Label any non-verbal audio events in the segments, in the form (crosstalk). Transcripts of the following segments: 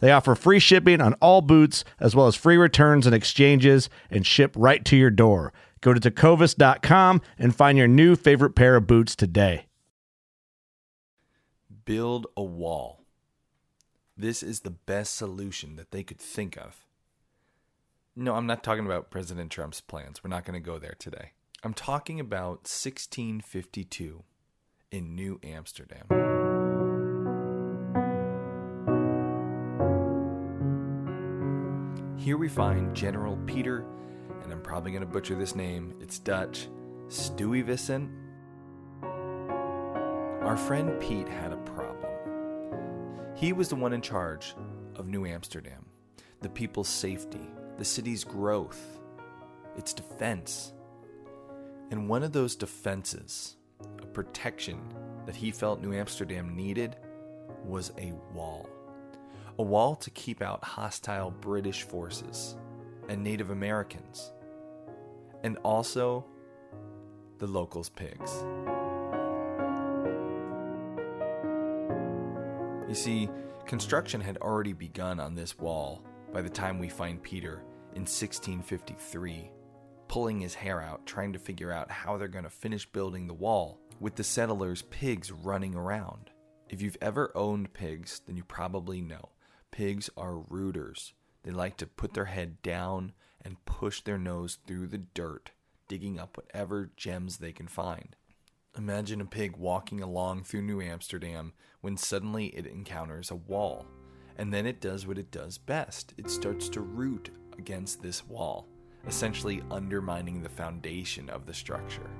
They offer free shipping on all boots, as well as free returns and exchanges, and ship right to your door. Go to tecovas.com and find your new favorite pair of boots today. Build a wall. This is the best solution that they could think of. No, I'm not talking about President Trump's plans. We're not going to go there today. I'm talking about 1652 in New Amsterdam. Here we find General Peter, and I'm probably going to butcher this name, it's Dutch, Stuyvesant. Our friend Pete had a problem. He was the one in charge of New Amsterdam, the people's safety, the city's growth, its defense. And one of those defenses, a protection that he felt New Amsterdam needed, was a wall a wall to keep out hostile British forces and Native Americans, and also the locals' pigs. You see, construction had already begun on this wall by the time we find Peter in 1653, pulling his hair out, trying to figure out how they're going to finish building the wall with the settlers' pigs running around. If you've ever owned pigs, then you probably know Pigs are rooters. They like to put their head down and push their nose through the dirt, digging up whatever gems they can find. Imagine a pig walking along through New Amsterdam when suddenly it encounters a wall. And then it does what it does best it starts to root against this wall, essentially undermining the foundation of the structure.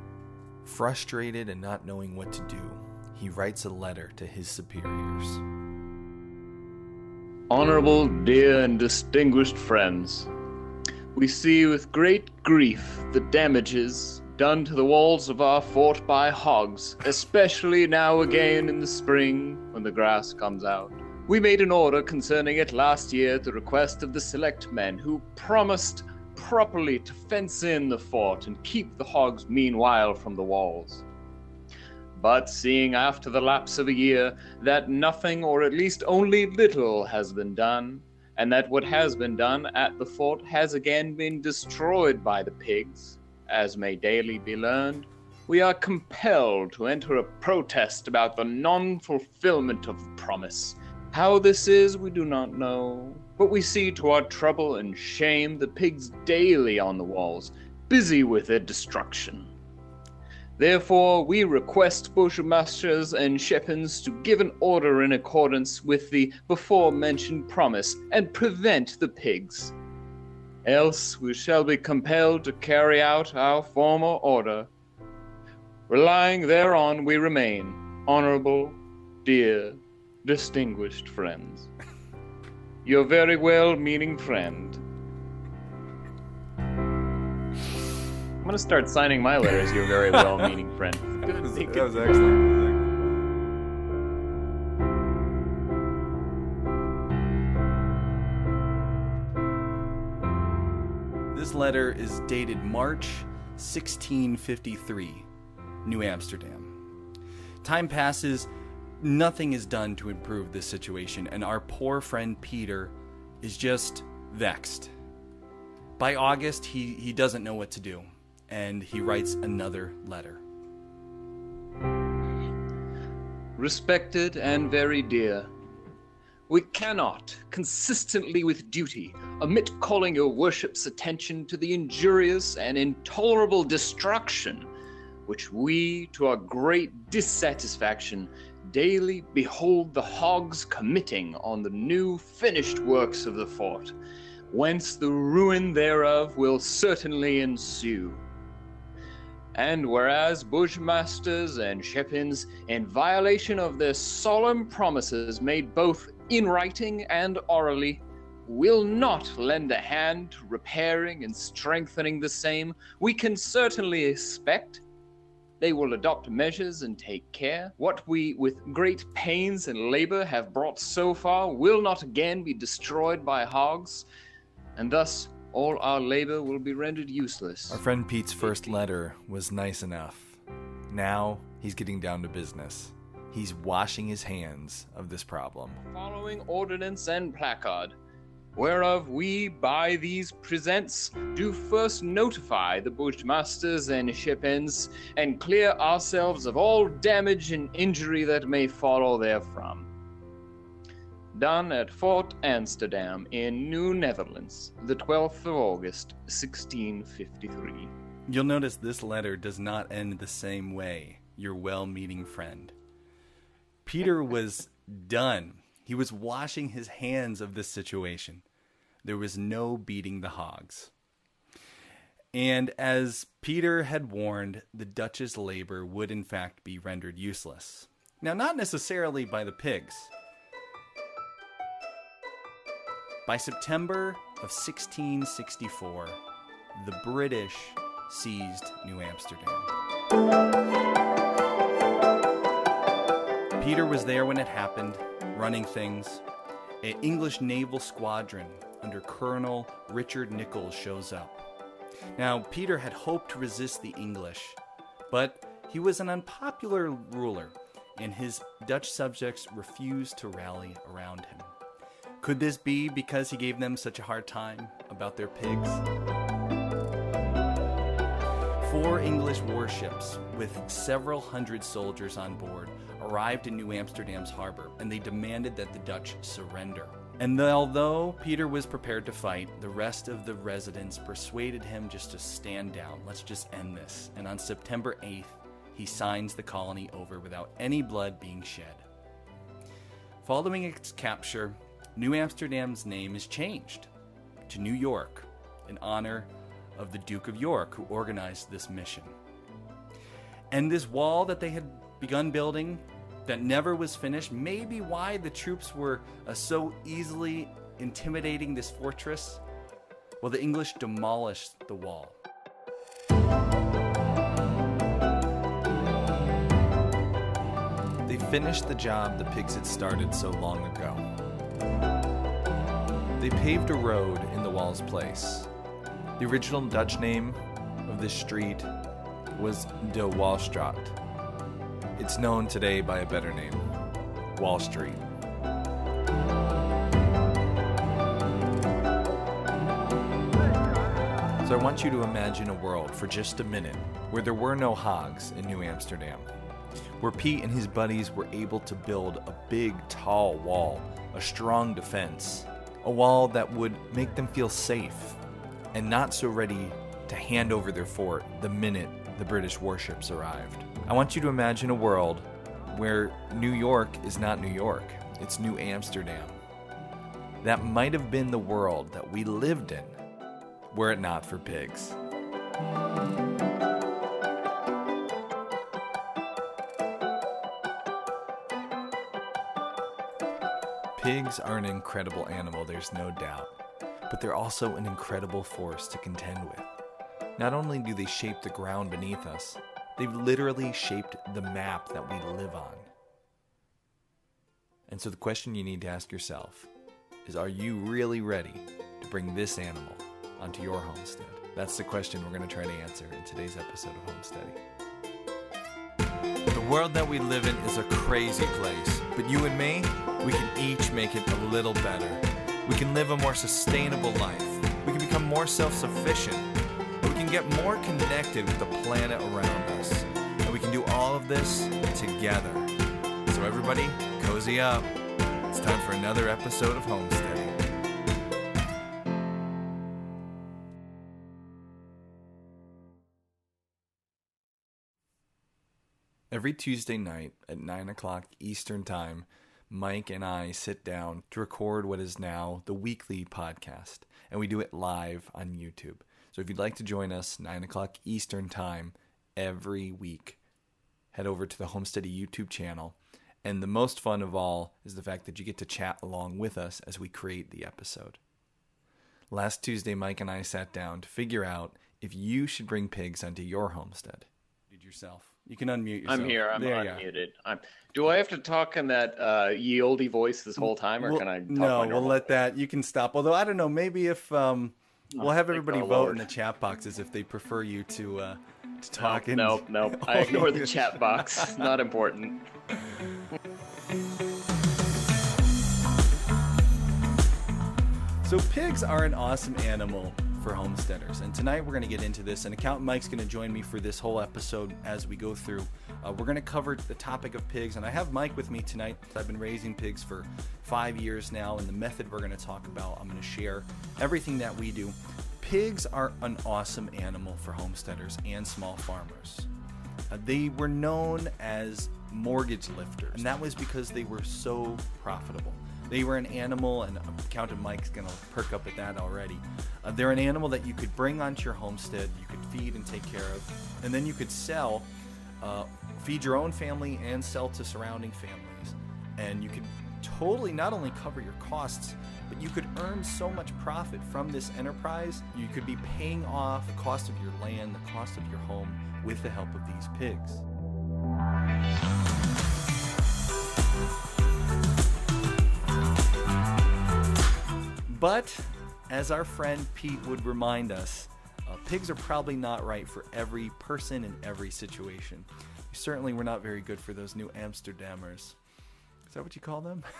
Frustrated and not knowing what to do, he writes a letter to his superiors. Honorable, dear, and distinguished friends, we see with great grief the damages done to the walls of our fort by hogs, especially now again in the spring when the grass comes out. We made an order concerning it last year at the request of the select men who promised properly to fence in the fort and keep the hogs meanwhile from the walls. But seeing after the lapse of a year that nothing, or at least only little, has been done, and that what has been done at the fort has again been destroyed by the pigs, as may daily be learned, we are compelled to enter a protest about the non fulfillment of promise. How this is, we do not know, but we see to our trouble and shame the pigs daily on the walls, busy with their destruction. Therefore, we request Burgomasters and Schepens to give an order in accordance with the before mentioned promise and prevent the pigs. Else we shall be compelled to carry out our former order. Relying thereon, we remain, honorable, dear, distinguished friends. Your very well meaning friend, I'm gonna start signing my letters, your very well-meaning (laughs) friend. that, was, that was excellent. This letter is dated March 1653, New Amsterdam. Time passes, nothing is done to improve this situation, and our poor friend Peter is just vexed. By August, he, he doesn't know what to do, and he writes another letter. Respected and very dear, we cannot, consistently with duty, omit calling your worship's attention to the injurious and intolerable destruction which we, to our great dissatisfaction, daily behold the hogs committing on the new finished works of the fort, whence the ruin thereof will certainly ensue. And whereas Burgomasters and Schepens, in violation of their solemn promises made both in writing and orally, will not lend a hand to repairing and strengthening the same, we can certainly expect they will adopt measures and take care. What we, with great pains and labor, have brought so far will not again be destroyed by hogs, and thus all our labor will be rendered useless. Our friend Pete's first letter was nice enough. Now he's getting down to business. He's washing his hands of this problem. Following ordinance and placard, whereof we by these presents do first notify the burgomasters and schepens, and clear ourselves of all damage and injury that may follow therefrom. Done at Fort Amsterdam in New Netherlands, the 12th of August, 1653. You'll notice this letter does not end the same way, your well meaning friend. Peter (laughs) was done. He was washing his hands of this situation. There was no beating the hogs. And as Peter had warned, the Dutch's labor would in fact be rendered useless. Now, not necessarily by the pigs. By September of 1664, the British seized New Amsterdam. Peter was there when it happened, running things. An English naval squadron under Colonel Richard Nicolls shows up. Now, Peter had hoped to resist the English, but he was an unpopular ruler, and his Dutch subjects refused to rally around him. Could this be because he gave them such a hard time about their pigs? Four English warships with several hundred soldiers on board arrived in New Amsterdam's harbor and they demanded that the Dutch surrender. And although Peter was prepared to fight, the rest of the residents persuaded him just to stand down. Let's just end this. And on September 8th, he signs the colony over without any blood being shed. Following its capture, New Amsterdam's name is changed to New York in honor of the Duke of York who organized this mission. And this wall that they had begun building that never was finished may be why the troops were uh, so easily intimidating this fortress. Well, the English demolished the wall. They finished the job the pigs had started so long ago. They paved a road in the wall's place. The original Dutch name of this street was De Wallstraat. It's known today by a better name Wall Street. So I want you to imagine a world for just a minute where there were no hogs in New Amsterdam, where Pete and his buddies were able to build a big, tall wall, a strong defense, a wall that would make them feel safe and not so ready to hand over their fort the minute the British warships arrived. I want you to imagine a world where New York is not New York, it's New Amsterdam. That might have been the world that we lived in were it not for pigs. Pigs are an incredible animal, there's no doubt, but they're also an incredible force to contend with. Not only do they shape the ground beneath us, they've literally shaped the map that we live on. And so the question you need to ask yourself is Are you really ready to bring this animal onto your homestead? That's the question we're going to try to answer in today's episode of Homesteady. The world that we live in is a crazy place, but you and me, we can each make it a little better. We can live a more sustainable life. We can become more self sufficient. We can get more connected with the planet around us. And we can do all of this together. So, everybody, cozy up. It's time for another episode of Homesteady. Every Tuesday night at 9 o'clock Eastern Time, Mike and I sit down to record what is now the weekly podcast, and we do it live on YouTube. So if you'd like to join us, 9 o'clock Eastern Time every week, head over to the Homesteady YouTube channel. And the most fun of all is the fact that you get to chat along with us as we create the episode. Last Tuesday, Mike and I sat down to figure out if you should bring pigs onto your homestead. Did yourself. You can unmute yourself. I'm here. I'm There unmuted. I'm. Do I have to talk in that uh, ye olde voice this whole time, or Well, can I? Talk no, we'll let that. You can stop. Although I don't know, maybe if um, we'll have everybody vote Lord. in the chat boxes if they prefer you to uh, to voice? talk. and- Nope, nope. nope. (laughs) I Oh, ignore the chat box. (laughs) Not important. So pigs are an awesome animal for homesteaders, and tonight we're going to get into this. And accountant Mike's going to join me for this whole episode as we go through. Uh, we're going to cover the topic of pigs, and I have Mike with me tonight. I've been raising pigs for five years now, and the method we're going to talk about, I'm going to share everything that we do. Pigs are an awesome animal for homesteaders and small farmers. Uh, they were known as mortgage lifters, and that was because they were so profitable. They were an animal, and Accountant Mike's gonna perk up at that already. Uh, they're an animal that you could bring onto your homestead, you could feed and take care of, and then you could sell, uh, feed your own family and sell to surrounding families. And you could totally not only cover your costs, but you could earn so much profit from this enterprise. You could be paying off the cost of your land, the cost of your home with the help of these pigs. But as our friend Pete would remind us, uh, pigs are probably not right for every person in every situation. Certainly, we're not very good for those new Amsterdammers. Is that what you call them? (laughs)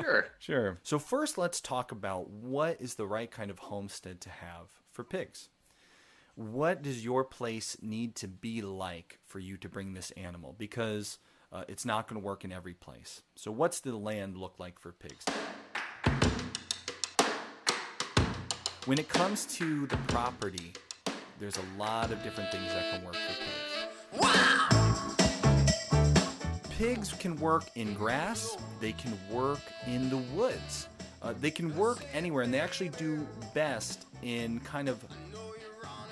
Sure. Sure. So first, let's talk about what is the right kind of homestead to have for pigs. What does your place need to be like for you to bring this animal? Because uh, it's not going to work in every place. So, what's the land look like for pigs? When it comes to the property, there's a lot of different things that can work for pigs. Wow! Pigs can work in grass, they can work in the woods, uh, they can work anywhere, and they actually do best in kind of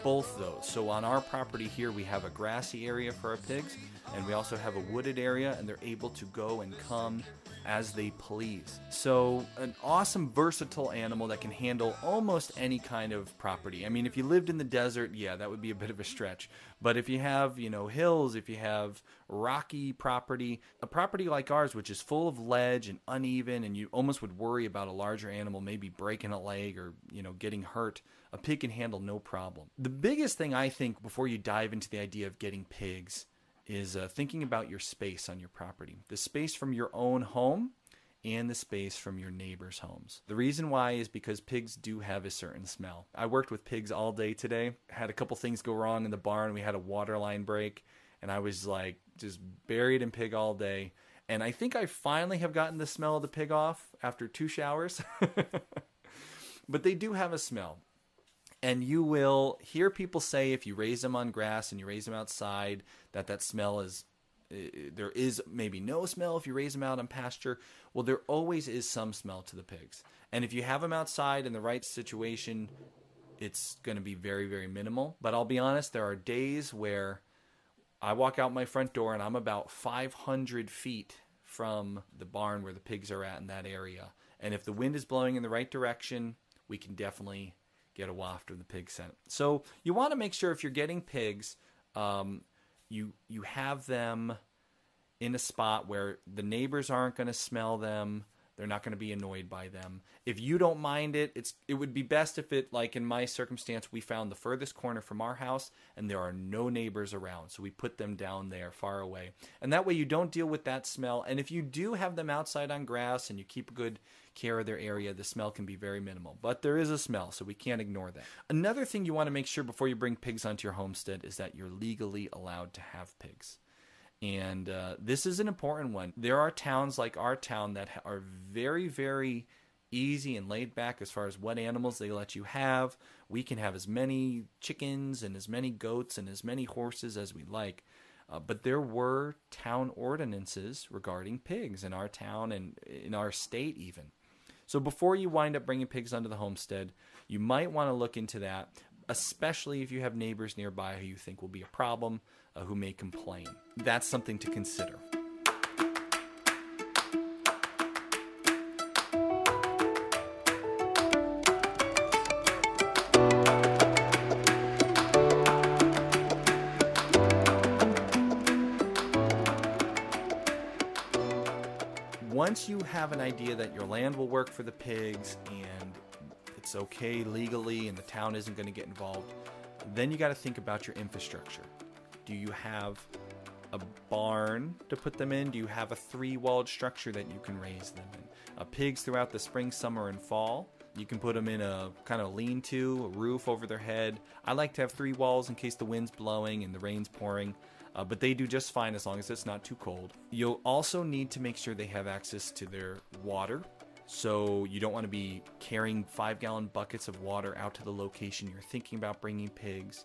both those. So on our property here, we have a grassy area for our pigs, and we also have a wooded area, and they're able to go and come as they please. So an awesome, versatile animal that can handle almost any kind of property. I mean, if you lived in the desert, yeah, that would be a bit of a stretch. But if you have, you know, hills, if you have rocky property, a property like ours, which is full of ledge and uneven, and you almost would worry about a larger animal maybe breaking a leg or, you know, getting hurt, a pig can handle no problem. The biggest thing I think before you dive into the idea of getting pigs is uh, thinking about your space on your property. The space from your own home and the space from your neighbors' homes. The reason why is because pigs do have a certain smell. I worked with pigs all day today. Had a couple things go wrong in the barn. We had a water line break, and I was like just buried in pig all day. And I think I finally have gotten the smell of the pig off after two showers. (laughs) but they do have a smell and you will hear people say if you raise them on grass and you raise them outside that that smell is uh, there is maybe no smell if you raise them out on pasture. Well there always is some smell to the pigs. And if you have them outside in the right situation it's going to be very very minimal. But i'll be honest there are days where i walk out my front door and i'm about 500 feet from the barn where the pigs are at in that area. And if the wind is blowing in the right direction we can definitely get a waft of the pig scent. So you want to make sure if you're getting pigs, um, you you have them in a spot where the neighbors aren't going to smell them. They're not going to be annoyed by them. If you don't mind it, it's it would be best if it like in my circumstance we found the furthest corner from our house and there are no neighbors around. So we put them down there far away. And that way you don't deal with that smell. And if you do have them outside on grass and you keep good care of their area, the smell can be very minimal. But there is a smell, so we can't ignore that. Another thing you want to make sure before you bring pigs onto your homestead is that you're legally allowed to have pigs. And uh, this is an important one. There are towns like our town that are very, very easy and laid back as far as what animals they let you have. We can have as many chickens and as many goats and as many horses as we like. Uh, but there were town ordinances regarding pigs in our town and in our state, even. So before you wind up bringing pigs onto the homestead, you might want to look into that, especially if you have neighbors nearby who you think will be a problem uh, who may complain. That's something to consider. Once you have an idea that your land will work for the pigs and it's okay legally and the town isn't going to get involved, then you got to think about your infrastructure. Do you have a barn to put them in? Do you have a three walled structure that you can raise them in? Uh, pigs throughout the spring, summer, and fall. You can put them in a kind of lean to, a roof over their head. I like to have three walls in case the wind's blowing and the rain's pouring, uh, but they do just fine as long as it's not too cold. You'll also need to make sure they have access to their water. So you don't want to be carrying five gallon buckets of water out to the location you're thinking about bringing pigs.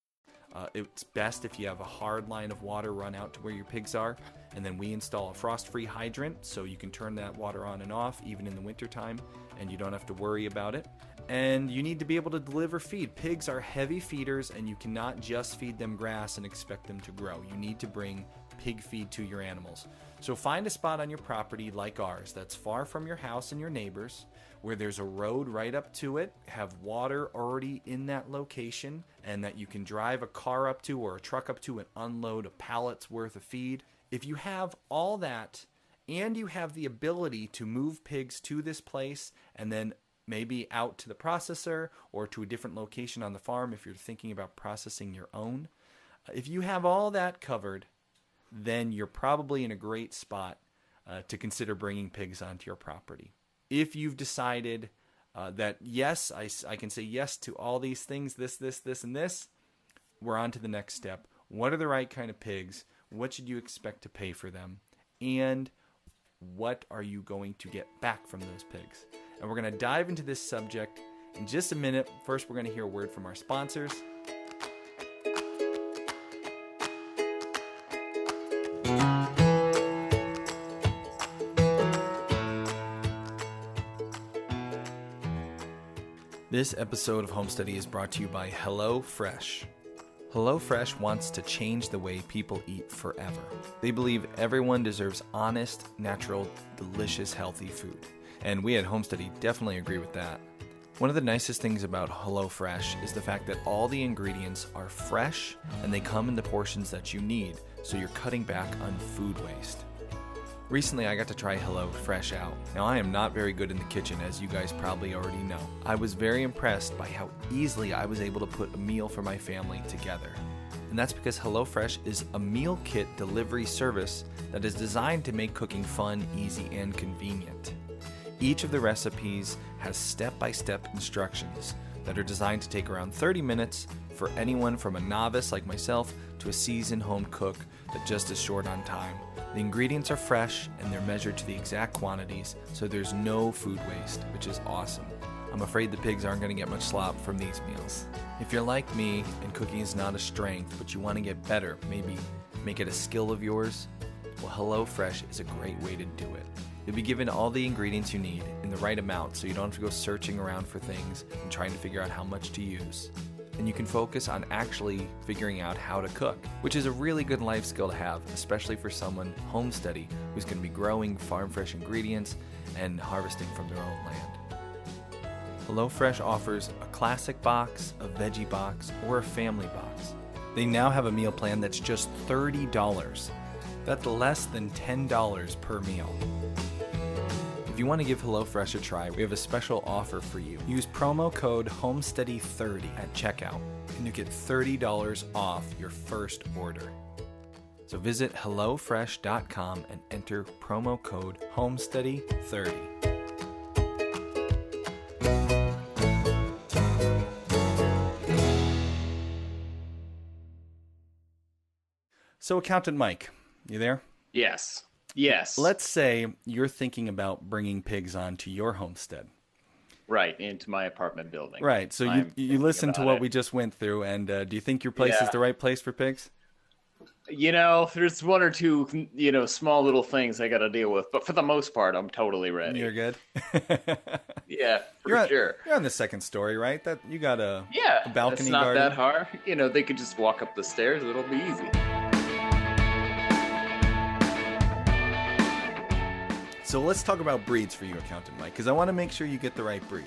Uh, it's best if you have a hard line of water run out to where your pigs are, and then we install a frost free hydrant so you can turn that water on and off even in the wintertime and you don't have to worry about it. And you need to be able to deliver feed. Pigs are heavy feeders, and you cannot just feed them grass and expect them to grow. You need to bring pig feed to your animals. So find a spot on your property like ours that's far from your house and your neighbors where there's a road right up to it, have water already in that location, and that you can drive a car up to or a truck up to and unload a pallet's worth of feed. If you have all that and you have the ability to move pigs to this place and then maybe out to the processor or to a different location on the farm if you're thinking about processing your own, if you have all that covered, then you're probably in a great spot uh, to consider bringing pigs onto your property if you've decided uh, that yes, I, I can say yes to all these things, this, this, this, and this, we're on to the next step. What are the right kind of pigs? What should you expect to pay for them? And what are you going to get back from those pigs? And we're going to dive into this subject in just a minute. First, we're going to hear a word from our sponsors. This episode of Homesteady is brought to you by HelloFresh. HelloFresh wants to change the way people eat forever. They believe everyone deserves honest, natural, delicious, healthy food. And we at Homesteady definitely agree with that. One of the nicest things about HelloFresh is the fact that all the ingredients are fresh and they come in the portions that you need, so you're cutting back on food waste. Recently, I got to try HelloFresh out. Now, I am not very good in the kitchen, as you guys probably already know. I was very impressed by how easily I was able to put a meal for my family together. And that's because HelloFresh is a meal kit delivery service that is designed to make cooking fun, easy, and convenient. Each of the recipes has step by step instructions that are designed to take around 30 minutes for anyone from a novice like myself to a seasoned home cook that just is short on time. The ingredients are fresh and they're measured to the exact quantities, so there's no food waste, which is awesome. I'm afraid the pigs aren't going to get much slop from these meals. If you're like me and cooking is not a strength, but you want to get better, maybe make it a skill of yours, well, HelloFresh is a great way to do it. You'll be given all the ingredients you need in the right amount so you don't have to go searching around for things and trying to figure out how much to use. And you can focus on actually figuring out how to cook, which is a really good life skill to have, especially for someone home study who's going to be growing farm fresh ingredients and harvesting from their own land. HelloFresh offers a classic box, a veggie box, or a family box. They now have a meal plan that's just $30. That's less than $10 per meal. If you want to give HelloFresh a try, we have a special offer for you. Use promo code HOMESTEADY30 at checkout, and you get $30 off your first order. So visit HelloFresh.com and enter promo code HOMESTEADY30. So, Accountant Mike, you there? Yes. Yes. Let's say you're thinking about bringing pigs onto your homestead. right into my apartment building. Right. So you, I'm you thinking listened to what it. we just went through, and uh, do you think your place is the right place for pigs? You know, there's one or two, you know, small little things I got to deal with, but for the most part, I'm totally ready. You're good. (laughs) yeah, for you're on, sure. You're on the second story, right? That you got a Yeah, a balcony it's not garden. that hard. You know, they could just walk up the stairs. It'll be easy. So let's talk about breeds for you, Accountant Mike, because I want to make sure you get the right breed.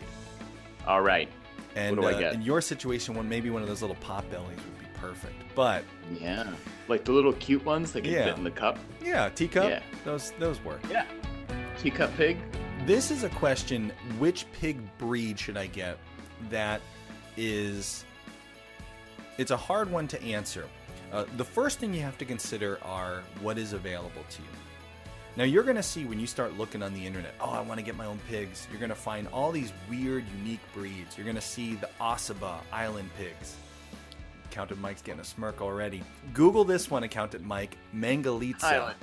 All right. And do I uh, get? in your situation, one maybe one of those little pot bellies would be perfect. But Yeah. Like the little cute ones that can Yeah. fit in the cup. yeah, teacup, Yeah. those those work. Yeah. Teacup pig. This is a question: Which pig breed should I get? That is, it's a hard one to answer. Uh, the first thing you have to consider are what is available to you. Now you're going to see when you start looking on the internet, oh, I want to get my own pigs. You're going to find all these weird, unique breeds. You're going to see the Ossabaw Island pigs. Accountant Mike's getting a smirk already. Google this one, Accountant Mike, Mangalitsa. Island.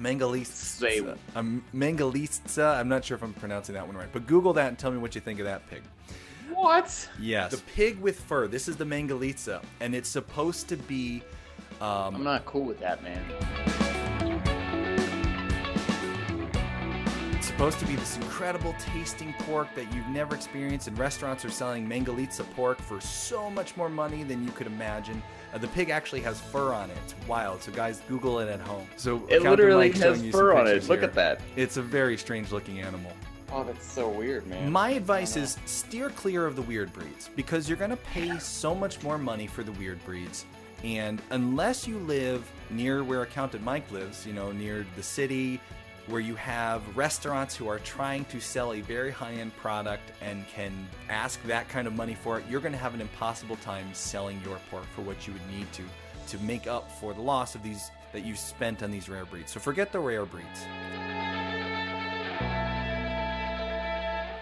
Mangalitsa. Say- Um, Mangalitsa. I'm not sure if I'm pronouncing that one right, but Google that and tell me what you think of that pig. What? Yes. The pig with fur. This is the Mangalitsa, and it's supposed to be. Um, I'm not cool with that, man. Supposed to be this incredible tasting pork that you've never experienced, and restaurants are selling Mangalitsa pork for so much more money than you could imagine. Uh, the pig actually has fur on it. It's wild. So, guys, Google it at home. So, It literally Mike's has showing you some fur on it. Look here. at that. It's a very strange looking animal. Oh, that's so weird, man. My advice is steer clear of the weird breeds because you're going to pay so much more money for the weird breeds. And unless you live near where Accountant Mike lives, you know, near the city, where you have restaurants who are trying to sell a very high end product and can ask that kind of money for it, you're going to have an impossible time selling your pork for what you would need to to make up for the loss of these that you spent on these rare breeds. So forget the rare breeds.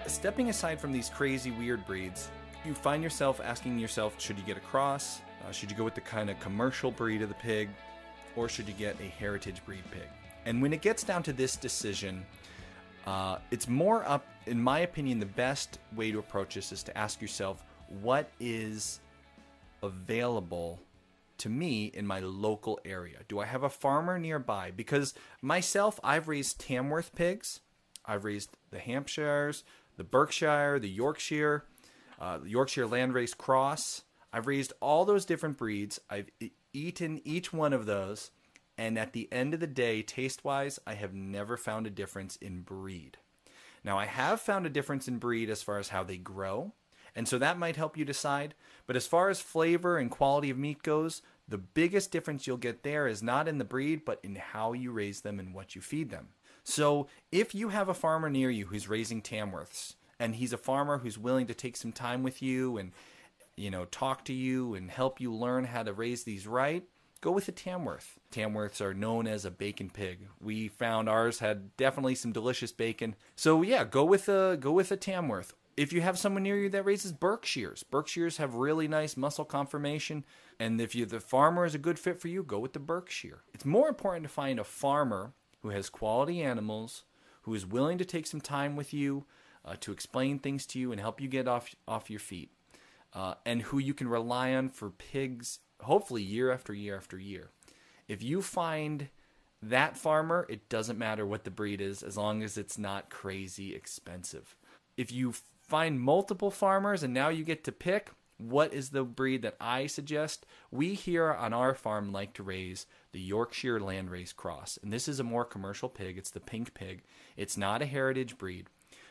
Stepping aside from these crazy weird breeds, you find yourself asking yourself should you get a cross? Uh, should you go with the kind of commercial breed of the pig? Or should you get a heritage breed pig? And when it gets down to this decision, uh, it's more up, in my opinion, the best way to approach this is to ask yourself what is available to me in my local area? Do I have a farmer nearby? Because myself, I've raised Tamworth pigs, I've raised the Hampshires, the Berkshire, the Yorkshire, uh, the Yorkshire Landrace Cross. I've raised all those different breeds. I've eaten each one of those. And at the end of the day, taste wise, I have never found a difference in breed. Now, I have found a difference in breed as far as how they grow, and so that might help you decide. But as far as flavor and quality of meat goes, the biggest difference you'll get there is not in the breed, but in how you raise them and what you feed them. So, if you have a farmer near you who's raising Tamworths, and he's a farmer who's willing to take some time with you and you know talk to you and help you learn how to raise these right, go with a Tamworth. Tamworths are known as a bacon pig. We found ours had definitely some delicious bacon. So yeah, go with a go with a Tamworth. If you have someone near you that raises Berkshires, Berkshires have really nice muscle conformation, and if you the farmer is a good fit for you, go with the Berkshire. It's more important to find a farmer who has quality animals, who is willing to take some time with you, uh, to explain things to you and help you get off off your feet uh, and who you can rely on for pigs, hopefully year after year after year. If you find that farmer, it doesn't matter what the breed is as long as it's not crazy expensive. If you find multiple farmers and now you get to pick, what is the breed that I suggest? We here on our farm like to raise the Yorkshire Landrace Cross. And this is a more commercial pig. It's the pink pig. It's not a heritage breed.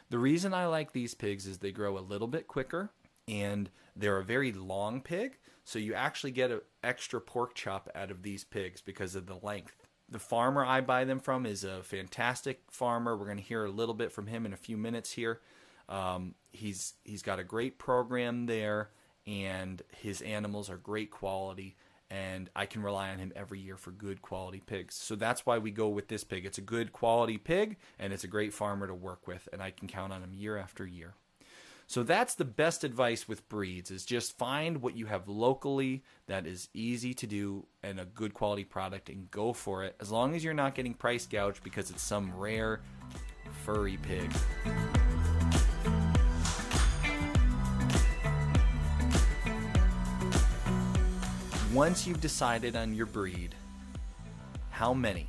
The reason I like these pigs is they grow a little bit quicker and they're a very long pig. So you actually get an extra pork chop out of these pigs because of the length. The farmer I buy them from is a fantastic farmer. We're going to hear a little bit from him in a few minutes here. Um, he's he's got a great program there, and his animals are great quality. And I can rely on him every year for good quality pigs. So that's why we go with this pig. It's a good quality pig, and it's a great farmer to work with, and I can count on him year after year. So that's the best advice with breeds is just find what you have locally that is easy to do and a good quality product and go for it as long as you're not getting price gouged because it's some rare furry pig. Once you've decided on your breed, how many?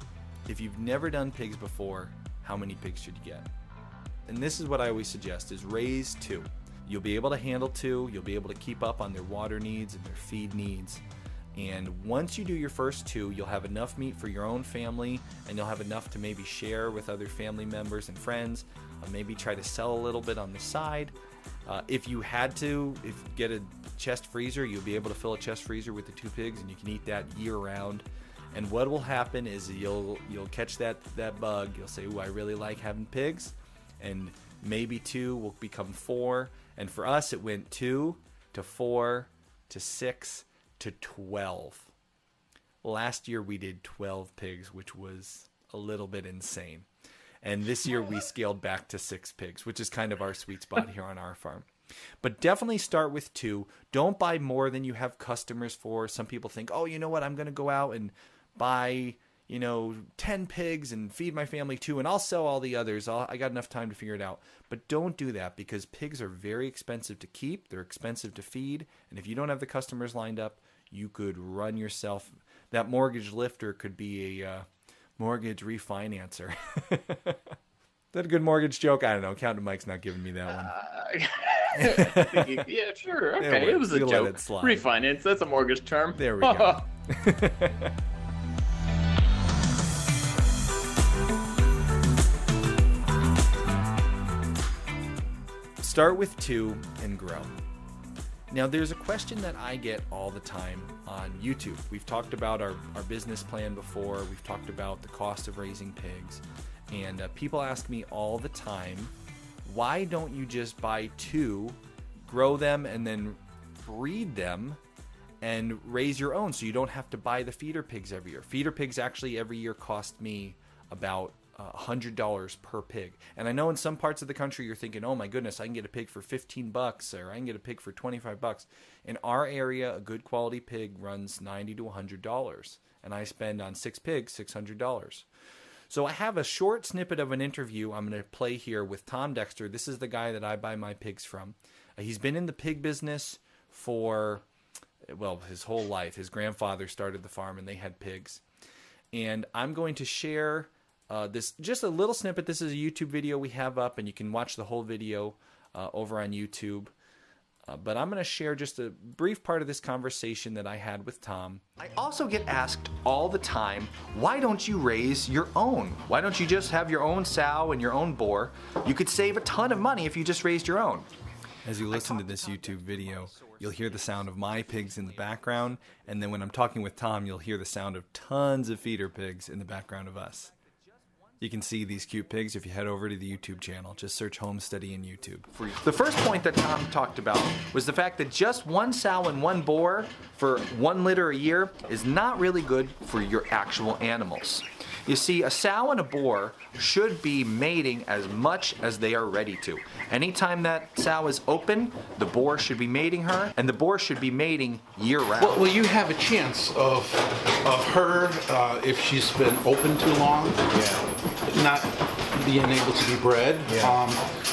If you've never done pigs before, how many pigs should you get? And this is what I always suggest is raise two. You'll be able to handle two, you'll be able to keep up on their water needs and their feed needs. And once you do your first two, you'll have enough meat for your own family and you'll have enough to maybe share with other family members and friends, uh, maybe try to sell a little bit on the side. Uh, if you had to, if you get a chest freezer, you'll be able to fill a chest freezer with the two pigs, and you can eat that year round. And what will happen is you'll you'll catch that that bug. You'll say, "Oh, I really like having pigs," and maybe two will become four. And for us, it went two to four to six to twelve. Last year we did twelve pigs, which was a little bit insane. And this year we scaled back to six pigs, which is kind of our sweet spot here on our farm. But definitely start with two. Don't buy more than you have customers for. Some people think, oh, you know what? I'm going to go out and buy, you know, 10 pigs and feed my family too, and I'll sell all the others. I'll, I got enough time to figure it out. But don't do that because pigs are very expensive to keep, they're expensive to feed. And if you don't have the customers lined up, you could run yourself. That mortgage lifter could be a. Uh, mortgage refinancer. (laughs) That a good mortgage joke? I don't know. Captain Mike's not giving me that one. Uh, (laughs) yeah, sure. (laughs) Okay, Yeah, it was a joke. it. Refinance. That's a mortgage term. There we go. Start with two and grow. Now, there's a question that I get all the time on YouTube. We've talked about our, our business plan before, we've talked about the cost of raising pigs, and uh, people ask me all the time why don't you just buy two, grow them, and then breed them and raise your own so you don't have to buy the feeder pigs every year? Feeder pigs actually every year cost me about $100 per pig. And I know in some parts of the country you're thinking, "Oh my goodness, I can get a pig for 15 bucks or I can get a pig for 25 bucks." In our area, a good quality pig runs 90 to $100, and I spend on 6 pigs $600. So I have a short snippet of an interview I'm going to play here with Tom Dexter. This is the guy that I buy my pigs from. Uh, he's been in the pig business for well, his whole life. His grandfather started the farm and they had pigs. And I'm going to share uh, this just a little snippet. This is a YouTube video we have up, and you can watch the whole video uh, over on YouTube. Uh, but I'm going to share just a brief part of this conversation that I had with Tom. I also get asked all the time, why don't you raise your own? Why don't you just have your own sow and your own boar? You could save a ton of money if you just raised your own. As you listen to this YouTube video, you'll hear the sound of my pigs in the background, and then when I'm talking with Tom, you'll hear the sound of tons of feeder pigs in the background of us. You can see these cute pigs if you head over to the YouTube channel. Just search Homesteady in YouTube. The first point that Tom talked about was the fact that just one sow and one boar for one litter a year is not really good for your actual animals. You see, a sow and a boar should be mating as much as they are ready to. Anytime that sow is open, the boar should be mating her, and the boar should be mating year round. Well, well, you have a chance of of her uh, if she's been open too long, not being able to be bred, um,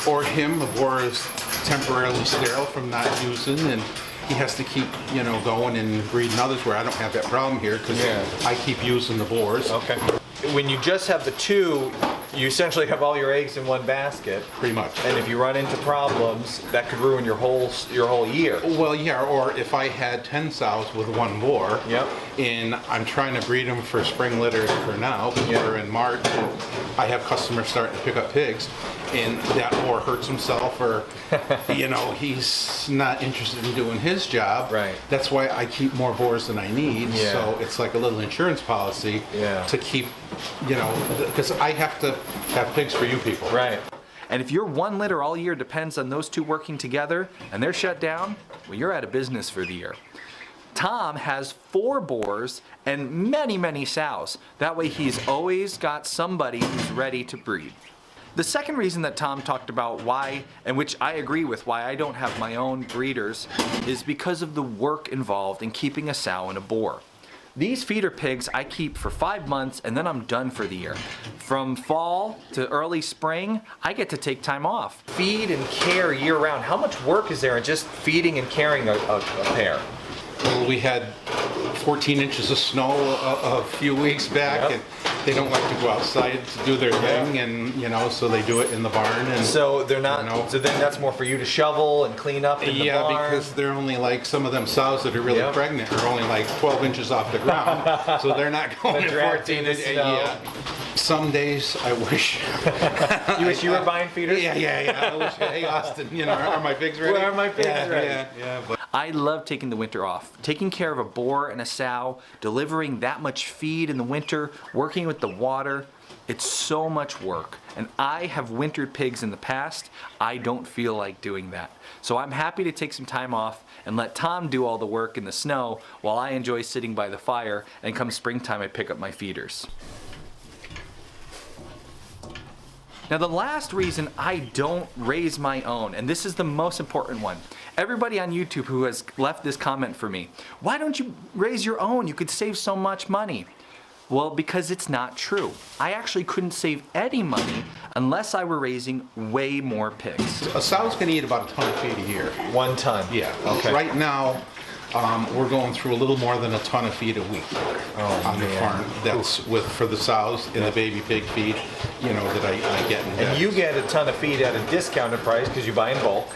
or him, the boar is temporarily sterile from not using, and he has to keep you know going and breeding others. Where I don't have that problem here because Yeah. I keep using the boars. Okay. when you just have the two, you essentially have all your eggs in one basket. Pretty much. And if you run into problems, that could ruin your whole your whole year. Well, yeah, or if I had 10 sows with one boar, Yep. and I'm trying to breed them for spring litters for now, Yep. or in March, I have customers starting to pick up pigs, and that boar hurts himself, or, (laughs) you know, he's not interested in doing his job. Right. That's why I keep more boars than I need, Yeah. so it's like a little insurance policy Yeah. to keep, you know, because I have to have pigs for you people. Right. And if your one litter all year depends on those two working together and they're shut down, well, you're out of business for the year. Tom has four boars and many, many sows. That way, he's always got somebody who's ready to breed. The second reason that Tom talked about why, and which I agree with, why I don't have my own breeders, is because of the work involved in keeping a sow and a boar. These feeder pigs I keep for five months and then I'm done for the year. From fall to early spring, I get to take time off. Feed and care year round. How much work is there in just feeding and caring a, a, a pair? Well, we had 14 inches of snow a, a few weeks back, Yep. and they don't like to go outside to do their thing, and you know, so they do it in the barn. And So they're not. You know. So then that's more for you to shovel and clean up in the yeah, barn. because they're only like some of them sows that are really Yep. pregnant are only like 12 inches off the ground, (laughs) so they're not going They're dragged 14 in the inches. Yeah. Some days I wish. (laughs) you wish you were buying feeders. Yeah, yeah, yeah. I wish, hey, Austin, you know, are my pigs ready? Where are my pigs yeah, ready? Yeah, yeah. But I love taking the winter off. Taking care of a boar and a sow, delivering that much feed in the winter, working with the water. It's so much work. And I have wintered pigs in the past. I don't feel like doing that. So I'm happy to take some time off and let Tom do all the work in the snow while I enjoy sitting by the fire and come springtime I pick up my feeders. Now, the last reason I don't raise my own, and this is the most important one. Everybody on YouTube who has left this comment for me, why don't you raise your own? You could save so much money. Well, because it's not true. I actually couldn't save any money unless I were raising way more pigs. a sow's going to eat about a ton of feed a year. One ton. Yeah. Okay. Right now, um, we're going through a little more than a ton of feed a week on the farm. That's with for the sows and the baby pig feed, you know, that I, I get. In And you get a ton of feed at a discounted price because you buy in bulk.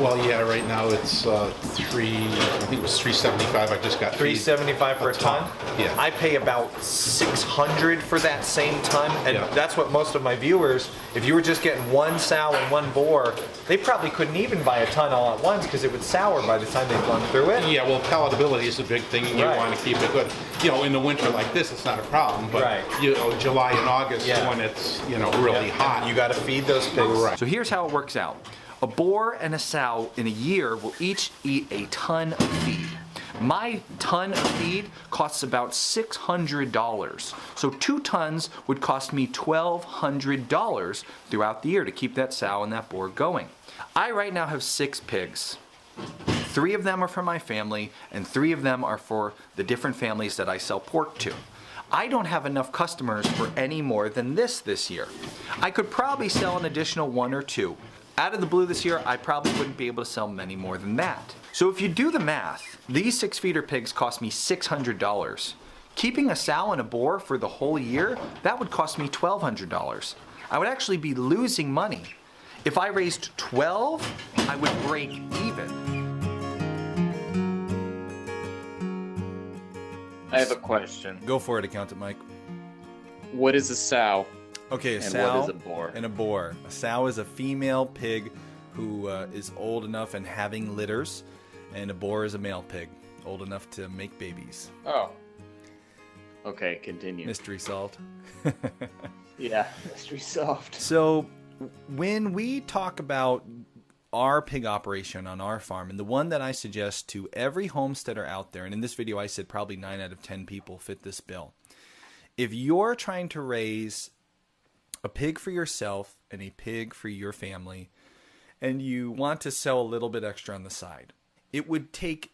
Well, yeah. Right now it's uh, three. I think it was three seventy five. I just got. Three seventy five for a ton. Yeah. I pay about six hundred for that same ton, and Yeah. that's what most of my viewers. If you were just getting one sow and one boar, they probably couldn't even buy a ton all at once because it would sour by the time they've gone through it. Yeah, well, palatability is a big thing, and you Right. want to keep it good. You know, in the winter like this, it's not a problem, but Right. you know, July and August Yeah. when it's you know really Yeah. hot. You got to feed those pigs. Right. So here's how it works out. A boar and a sow in a year will each eat a ton of feed. My ton of feed costs about $600. So two tons would cost me $1,200 throughout the year to keep that sow and that boar going. I right now have six pigs. Three of them are for my family, and three of them are for the different families that I sell pork to. I don't have enough customers for any more than this this year. I could probably sell an additional one or two. Out of the blue this year, I probably wouldn't be able to sell many more than that. So if you do the math, these six feeder pigs cost me $600. Keeping a sow and a boar for the whole year, that would cost me $1,200. I would actually be losing money. If I raised 12, I would break even. I have a question. Go for it, accountant Mike. What is a sow? Okay, a And sow what is a boar? and a boar. A sow is a female pig who uh, is old enough and having litters, and a boar is a male pig old enough to make babies. Oh. Okay, continue. Mystery solved. (laughs) Yeah, mystery solved. So, when we talk about our pig operation on our farm, and the one that I suggest to every homesteader out there, and in this video I said probably 9 out of 10 people fit this bill. If you're trying to raise a pig for yourself and a pig for your family, and you want to sell a little bit extra on the side, it would take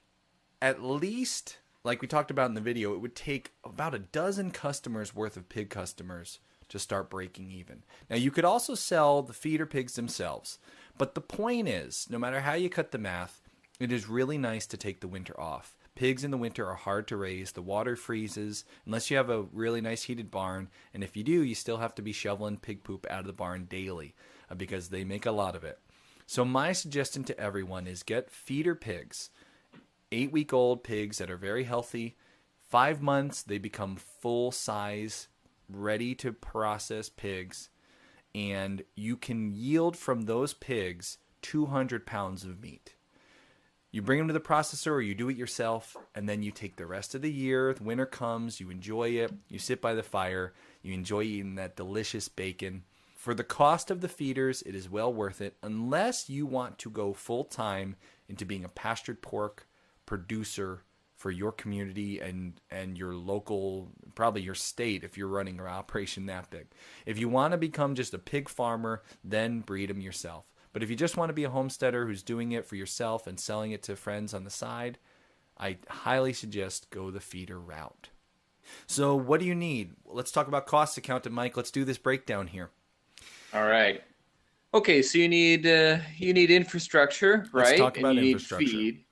at least, like we talked about in the video, it would take about a dozen customers worth of pig customers to start breaking even. Now, you could also sell the feeder pigs themselves, but the point is no matter how you cut the math, it is really nice to take the winter off Pigs in the winter are hard to raise. The water freezes unless you have a really nice heated barn. And if you do, you still have to be shoveling pig poop out of the barn daily uh, because they make a lot of it. So, my suggestion to everyone is get feeder pigs, eight week old pigs that are very healthy. Five months, they become full size, ready to process pigs. And you can yield from those pigs 200 pounds of meat. You bring them to the processor or you do it yourself, and then you take the rest of the year. Winter comes, you enjoy it, you sit by the fire, you enjoy eating that delicious bacon. For the cost of the feeders, it is well worth it unless you want to go full time into being a pastured pork producer for your community and and your local probably your state if you're running an operation that big. If you want to become just a pig farmer, then breed them yourself. But if you just want to be a homesteader who's doing it for yourself and selling it to friends on the side, I highly suggest go the feeder route. So, what do you need? Let's talk about cost accountant Mike. Let's do this breakdown here. All right. Okay, so you need uh, you need infrastructure, right? Let's talk about and you infrastructure. Need feed.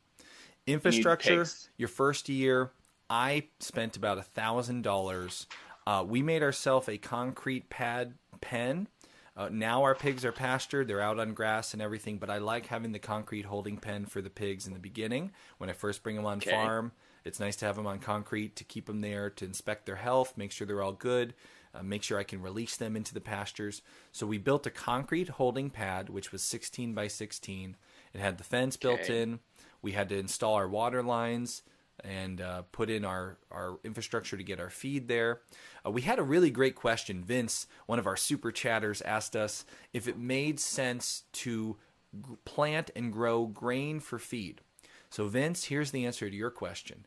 Infrastructure, pigs. your first year, I spent about a thousand dollars. Uh, we made ourselves a concrete pad pen. Uh, now our pigs are pastured; they're out on grass and everything. But I like having the concrete holding pen for the pigs in the beginning when I first bring them on Okay. farm. It's nice to have them on concrete to keep them there to inspect their health, make sure they're all good, uh, make sure I can release them into the pastures. So we built a concrete holding pad, which was 16 by 16. It had the fence built in. We had to install our water lines and uh, put in our, our infrastructure to get our feed there. Uh, we had a really great question. Vince, one of our super chatters, asked us if it made sense to plant and grow grain for feed. So, Vince, here's the answer to your question.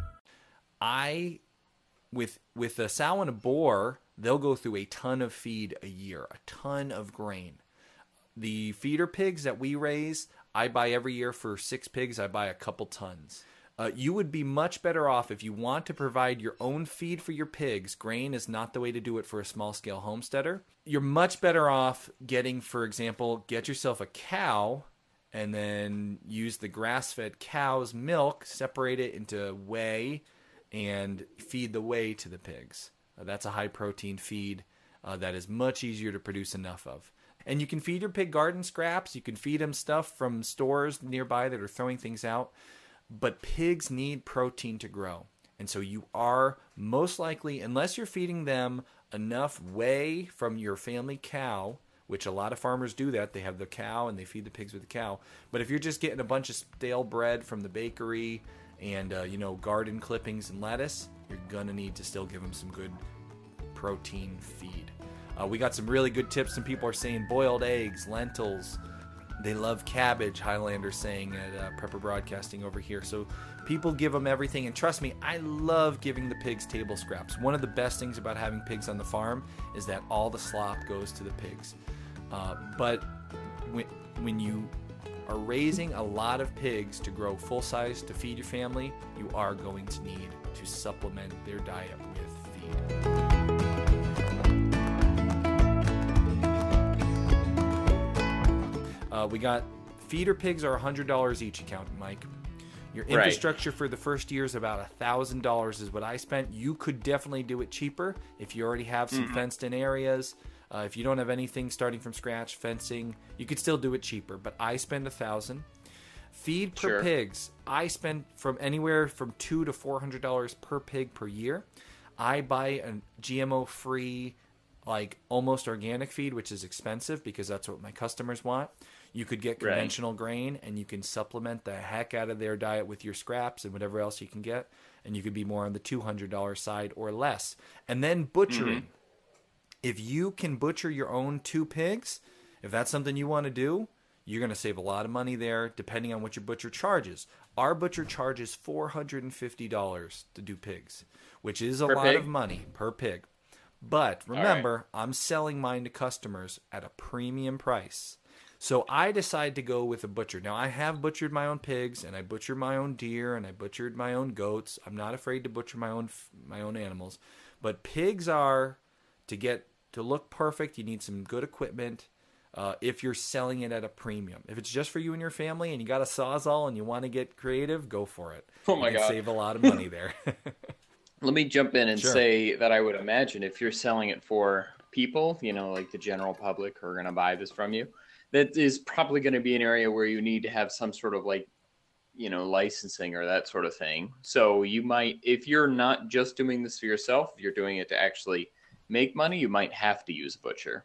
I with with a sow and a boar, they'll go through a ton of feed a year, a ton of grain. The feeder pigs that we raise, I buy every year for six pigs. I buy a couple tons. Uh, you would be much better off if you want to provide your own feed for your pigs. Grain is not the way to do it for a small scale homesteader. You're much better off getting, for example, get yourself a cow and then use the grass fed cow's milk, separate it into whey, and feed the whey to the pigs. Uh, that's a high protein feed uh, that is much easier to produce enough of. And you can feed your pig garden scraps. You can feed them stuff from stores nearby that are throwing things out. But pigs need protein to grow. And so you are most likely, unless you're feeding them enough whey from your family cow, which a lot of farmers do that. They have the cow and they feed the pigs with the cow. But if you're just getting a bunch of stale bread from the bakery and, uh, you know, garden clippings and lettuce, you're to need to still give them some good protein feed. Uh, we got some really good tips. Some people are saying boiled eggs, lentils. They love cabbage, Highlander's saying at uh, Prepper Broadcasting over here. So people give them everything. And trust me, I love giving the pigs table scraps. One of the best things about having pigs on the farm is that all the slop goes to the pigs. Uh, but when, when you are raising a lot of pigs to grow full size to feed your family, you are going to need to supplement their diet with feed. Uh, we got feeder pigs are $100 each account, Mike. Your Right. infrastructure for the first year is about $1,000 is what I spent. You could definitely do it cheaper if you already have some fenced in areas. Uh, if you don't have anything starting from scratch, fencing, you could still do it cheaper. But I spend a thousand. Feed per Sure. pigs, I spend from anywhere from two to four hundred dollars per pig per year. I buy a GMO free, like almost organic feed, which is expensive because that's what my customers want. You could get Right. conventional grain and you can supplement the heck out of their diet with your scraps and whatever else you can get. And you could be more on the $200 side or less. And then butchering. If you can butcher your own two pigs, if that's something you want to do, You're going to save a lot of money there depending on what your butcher charges. Our butcher charges $450 to do pigs, which is a Per lot pig? of money per pig. But remember, I'm selling mine to customers at a premium price. So I decide to go with a butcher. Now I have butchered my own pigs and I butchered my own deer and I butchered my own goats. I'm not afraid to butcher my own my own animals. But pigs are to get to look perfect, you need some good equipment. Uh, if you're selling it at a premium, if it's just for you and your family, and you got a sawzall and you want to get creative, go for it. Oh my you God. save a lot of money there. (laughs) Let me jump in and Sure. say that I would imagine if you're selling it for people, you know, like the general public who are going to buy this from you, that is probably going to be an area where you need to have some sort of like, you know, licensing or that sort of thing. So you might, if you're not just doing this for yourself, if you're doing it to actually make money, you might have to use a butcher.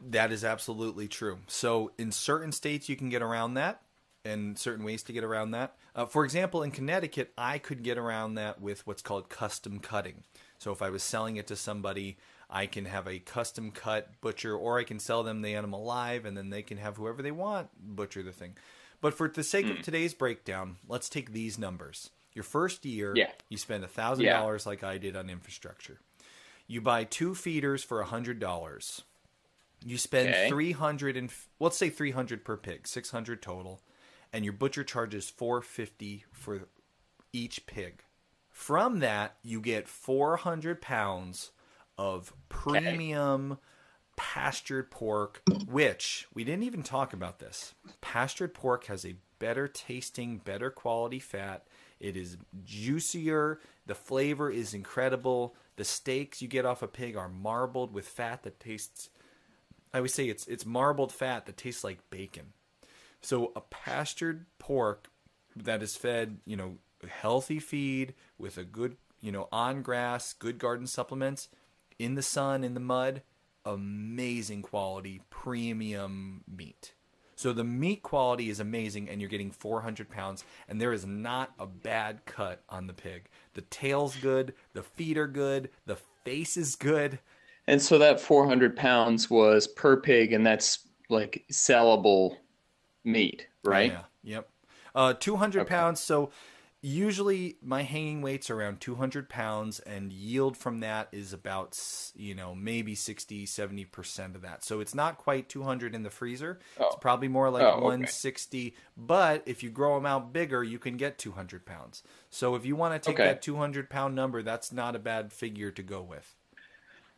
That is absolutely true. So, in certain states, you can get around that, and certain ways to get around that. Uh, for example, in Connecticut, I could get around that with what's called custom cutting. So, if I was selling it to somebody, I can have a custom cut butcher, or I can sell them the animal live, and then they can have whoever they want butcher the thing. But for the sake of today's breakdown, let's take these numbers. Your first year, Yeah. you spend a thousand dollars like I did on infrastructure. You buy two feeders for hundred dollars. You spend Okay. three hundred and let's say three hundred per pig, six hundred total, and your butcher charges four fifty for each pig. From that, you get four hundred pounds of premium pastured pork, which we didn't even talk about this. Pastured pork has a better tasting, better quality fat. It is juicier. The flavor is incredible. The steaks you get off a pig are marbled with fat that tastes I always say it's it's marbled fat that tastes like bacon. So a pastured pork that is fed, you know, healthy feed with a good, you know, on grass, good garden supplements, in the sun, in the mud, amazing quality, premium meat. So the meat quality is amazing, and you're getting 400 pounds, and there is not a bad cut on the pig. The tail's good, the feet are good, the face is good. And so that 400 pounds was per pig, and that's like sellable meat, right? Yeah. Yep. Uh, 200 pounds. So usually my hanging weight's around 200 pounds, and yield from that is about, you know, maybe 60, 70% of that. So it's not quite 200 in the freezer. It's oh. probably more like Oh, okay. 160. But if you grow them out bigger, you can get 200 pounds. So if you want to take Okay. that 200 pound number, that's not a bad figure to go with.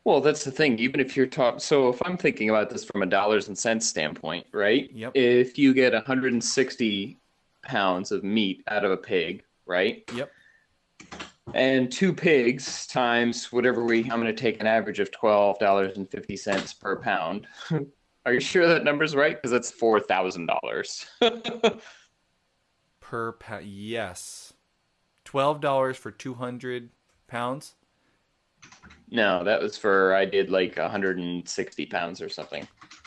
Well, that's the thing. Even if you're talking, so if I'm thinking about this from a dollars and cents standpoint, right? Yep. If you get 160 pounds of meat out of a pig, right? Yep. And two pigs times whatever we, I'm going to take an average of twelve dollars and fifty cents per pound. (laughs) Are you sure that number's right? Because that's four thousand dollars. (laughs) Per pound. Yes. $12 for 200 pounds. No, that was for I did like 160 pounds or something.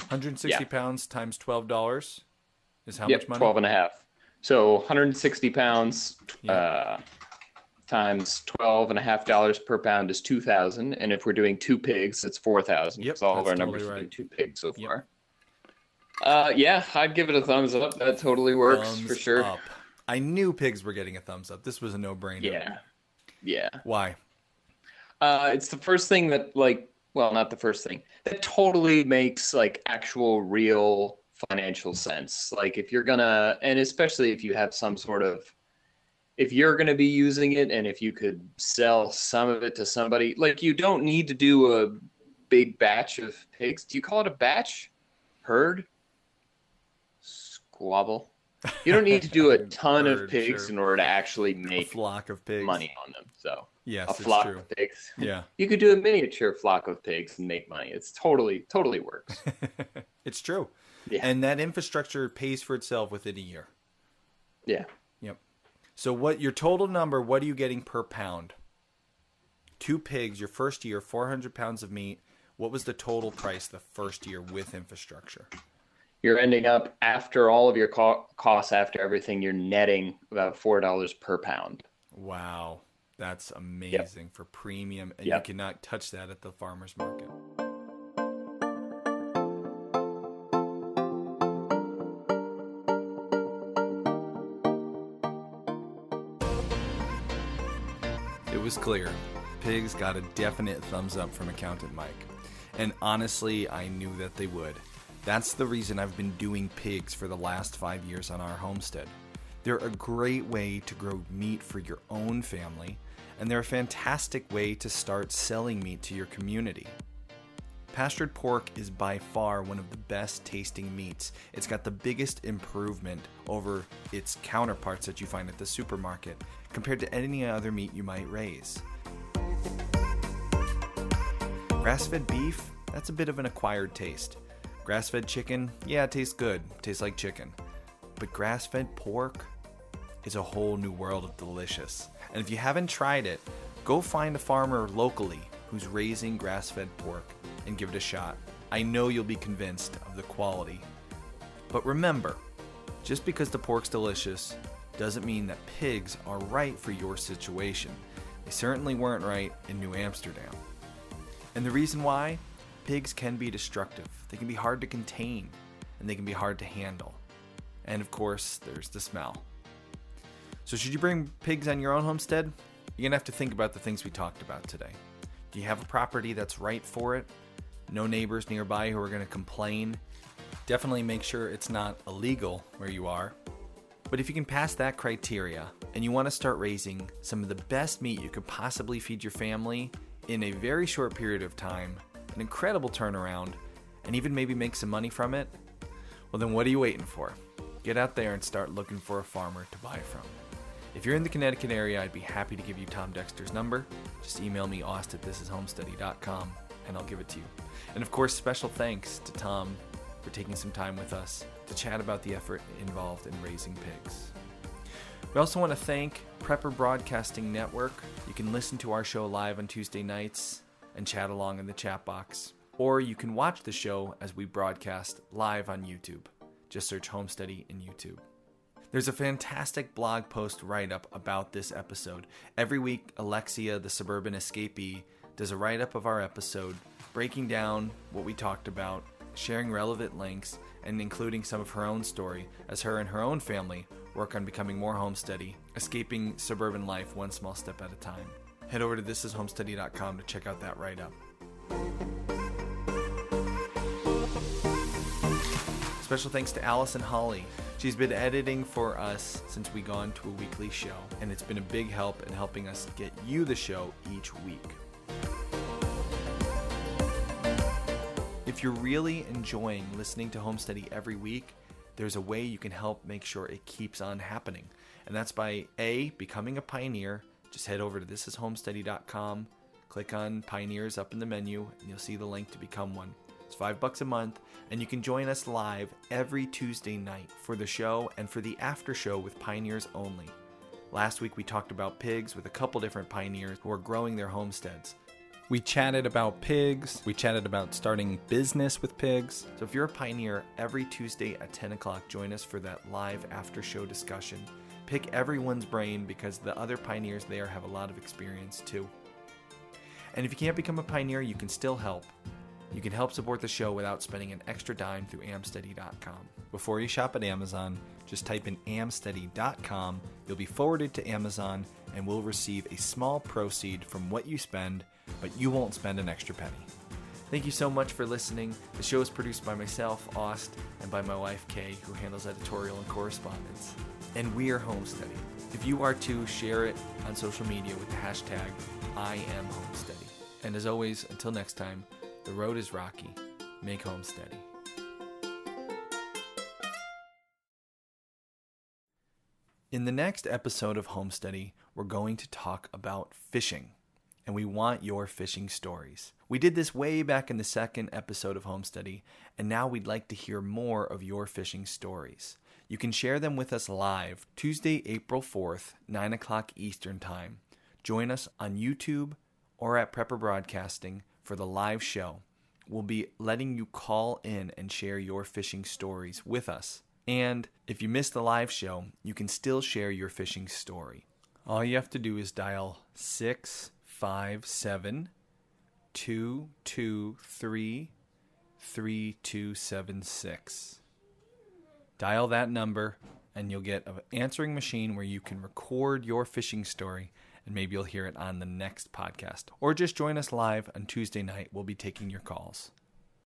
160 Yeah. pounds times twelve dollars is how yep, much money? 12 and a half. So 160 pounds Yeah. uh, times 12 and a half dollars per pound is 2,000. And if we're doing two pigs, it's 4,000. Yep, because all of our numbers totally are right. two pigs so Yep. far. Uh, yeah, I'd give it a thumbs up. That totally works for sure. up. I knew pigs were getting a thumbs up. This was a no-brainer. Yeah. Yeah. Why? Uh, it's the first thing that like, well, not the first thing that totally makes like actual real financial sense. Like if you're gonna, and especially if you have some sort of, if you're gonna be using it, and if you could sell some of it to somebody, like you don't need to do a big batch of pigs. Do you call it a batch? Herd? Squabble. You don't need to do a (laughs) ton Herd, of pigs sure. in order to actually make A flock of pigs. money on them. So Yes, a flock true. of pigs. Yeah. You could do a miniature flock of pigs and make money. It's totally, totally works. (laughs) It's true. Yeah. And that infrastructure pays for itself within a year. yeah. Yep. So what your total number, what are you getting per pound? Two pigs, your first year, 400 pounds of meat. What was the total price the first year with infrastructure? You're ending up after all of your co- costs, after everything, you're netting about four dollars per pound. Wow. That's amazing for premium and Yep. you cannot touch that at the farmers market. Was clear. Pigs got a definite thumbs up from Accountant Mike. And honestly, I knew that they would. That's the reason I've been doing pigs for the last five years on our homestead. They're a great way to grow meat for your own family, and they're a fantastic way to start selling meat to your community. Pastured pork is by far one of the best tasting meats. It's got the biggest improvement over its counterparts that you find at the supermarket compared to any other meat you might raise. Grass fed beef, that's a bit of an acquired taste. Grass fed chicken, yeah, it tastes good, tastes like chicken. But grass fed pork is a whole new world of delicious. And if you haven't tried it, go find a farmer locally who's raising grass fed pork and give it a shot. I know you'll be convinced of the quality. But remember, just because the pork's delicious doesn't mean that pigs are right for your situation. They certainly weren't right in New Amsterdam. And the reason why? Pigs can be destructive, they can be hard to contain, and they can be hard to handle. And of course, there's the smell. So, should you bring pigs on your own homestead? You're gonna have to think about the things we talked about today. Do you have a property that's right for it? No neighbors nearby who are gonna complain? Definitely make sure it's not illegal where you are. But if you can pass that criteria and you want to start raising some of the best meat you could possibly feed your family in a very short period of time, an incredible turnaround, and even maybe make some money from it, well, then what are you waiting for? Get out there and start looking for a farmer to buy from. If you're in the Connecticut area, I'd be happy to give you Tom Dexter's number. Just email me, aust at thisishomesteady.com, and I'll give it to you. And of course, special thanks to Tom for taking some time with us to chat about the effort involved in raising pigs. We also want to thank Prepper Broadcasting Network. You can listen to our show live on Tuesday nights and chat along in the chat box, or you can watch the show as we broadcast live on YouTube. Just search Homesteady in YouTube. There's a fantastic blog post write up about this episode. Every week, Alexia, the suburban escapee, does a write up of our episode, breaking down what we talked about, sharing relevant links, and including some of her own story as her and her own family work on becoming more homesteady, escaping suburban life one small step at a time. Head over to thisishomesteady.com to check out that write up. Special thanks to Allison Holly. She's been editing for us since we gone to a weekly show, and it's been a big help in helping us get you the show each week. If you're really enjoying listening to Homesteady every week, there's a way you can help make sure it keeps on happening. And that's by A, becoming a pioneer. Just head over to thisishomesteady.com, click on Pioneers up in the menu, and you'll see the link to become one. It's five bucks a month, and you can join us live every Tuesday night for the show and for the after show with Pioneers only. Last week we talked about pigs with a couple different pioneers who are growing their homesteads. We chatted about pigs. We chatted about starting business with pigs. So if you're a pioneer, every Tuesday at 10 o'clock, join us for that live after show discussion. Pick everyone's brain because the other pioneers there have a lot of experience too. And if you can't become a pioneer, you can still help. You can help support the show without spending an extra dime through amsteady.com. Before you shop at Amazon, just type in amsteady.com. You'll be forwarded to Amazon and will receive a small proceed from what you spend, but you won't spend an extra penny. Thank you so much for listening. The show is produced by myself, Aust, and by my wife, Kay, who handles editorial and correspondence. And we are Homesteady. If you are too, share it on social media with the hashtag I am Homesteady. And as always, until next time, the road is rocky. Make Homesteady. In the next episode of Homesteady, we're going to talk about fishing, and we want your fishing stories. We did this way back in the second episode of Homesteady, and now we'd like to hear more of your fishing stories. You can share them with us live Tuesday, April 4th, 9 o'clock Eastern Time. Join us on YouTube or at Prepper Broadcasting for the live show. We'll be letting you call in and share your fishing stories with us. And if you missed the live show, you can still share your fishing story. All you have to do is dial 657 223 3276. Dial that number, and you'll get an answering machine where you can record your fishing story and maybe you'll hear it on the next podcast. Or just join us live on Tuesday night. We'll be taking your calls.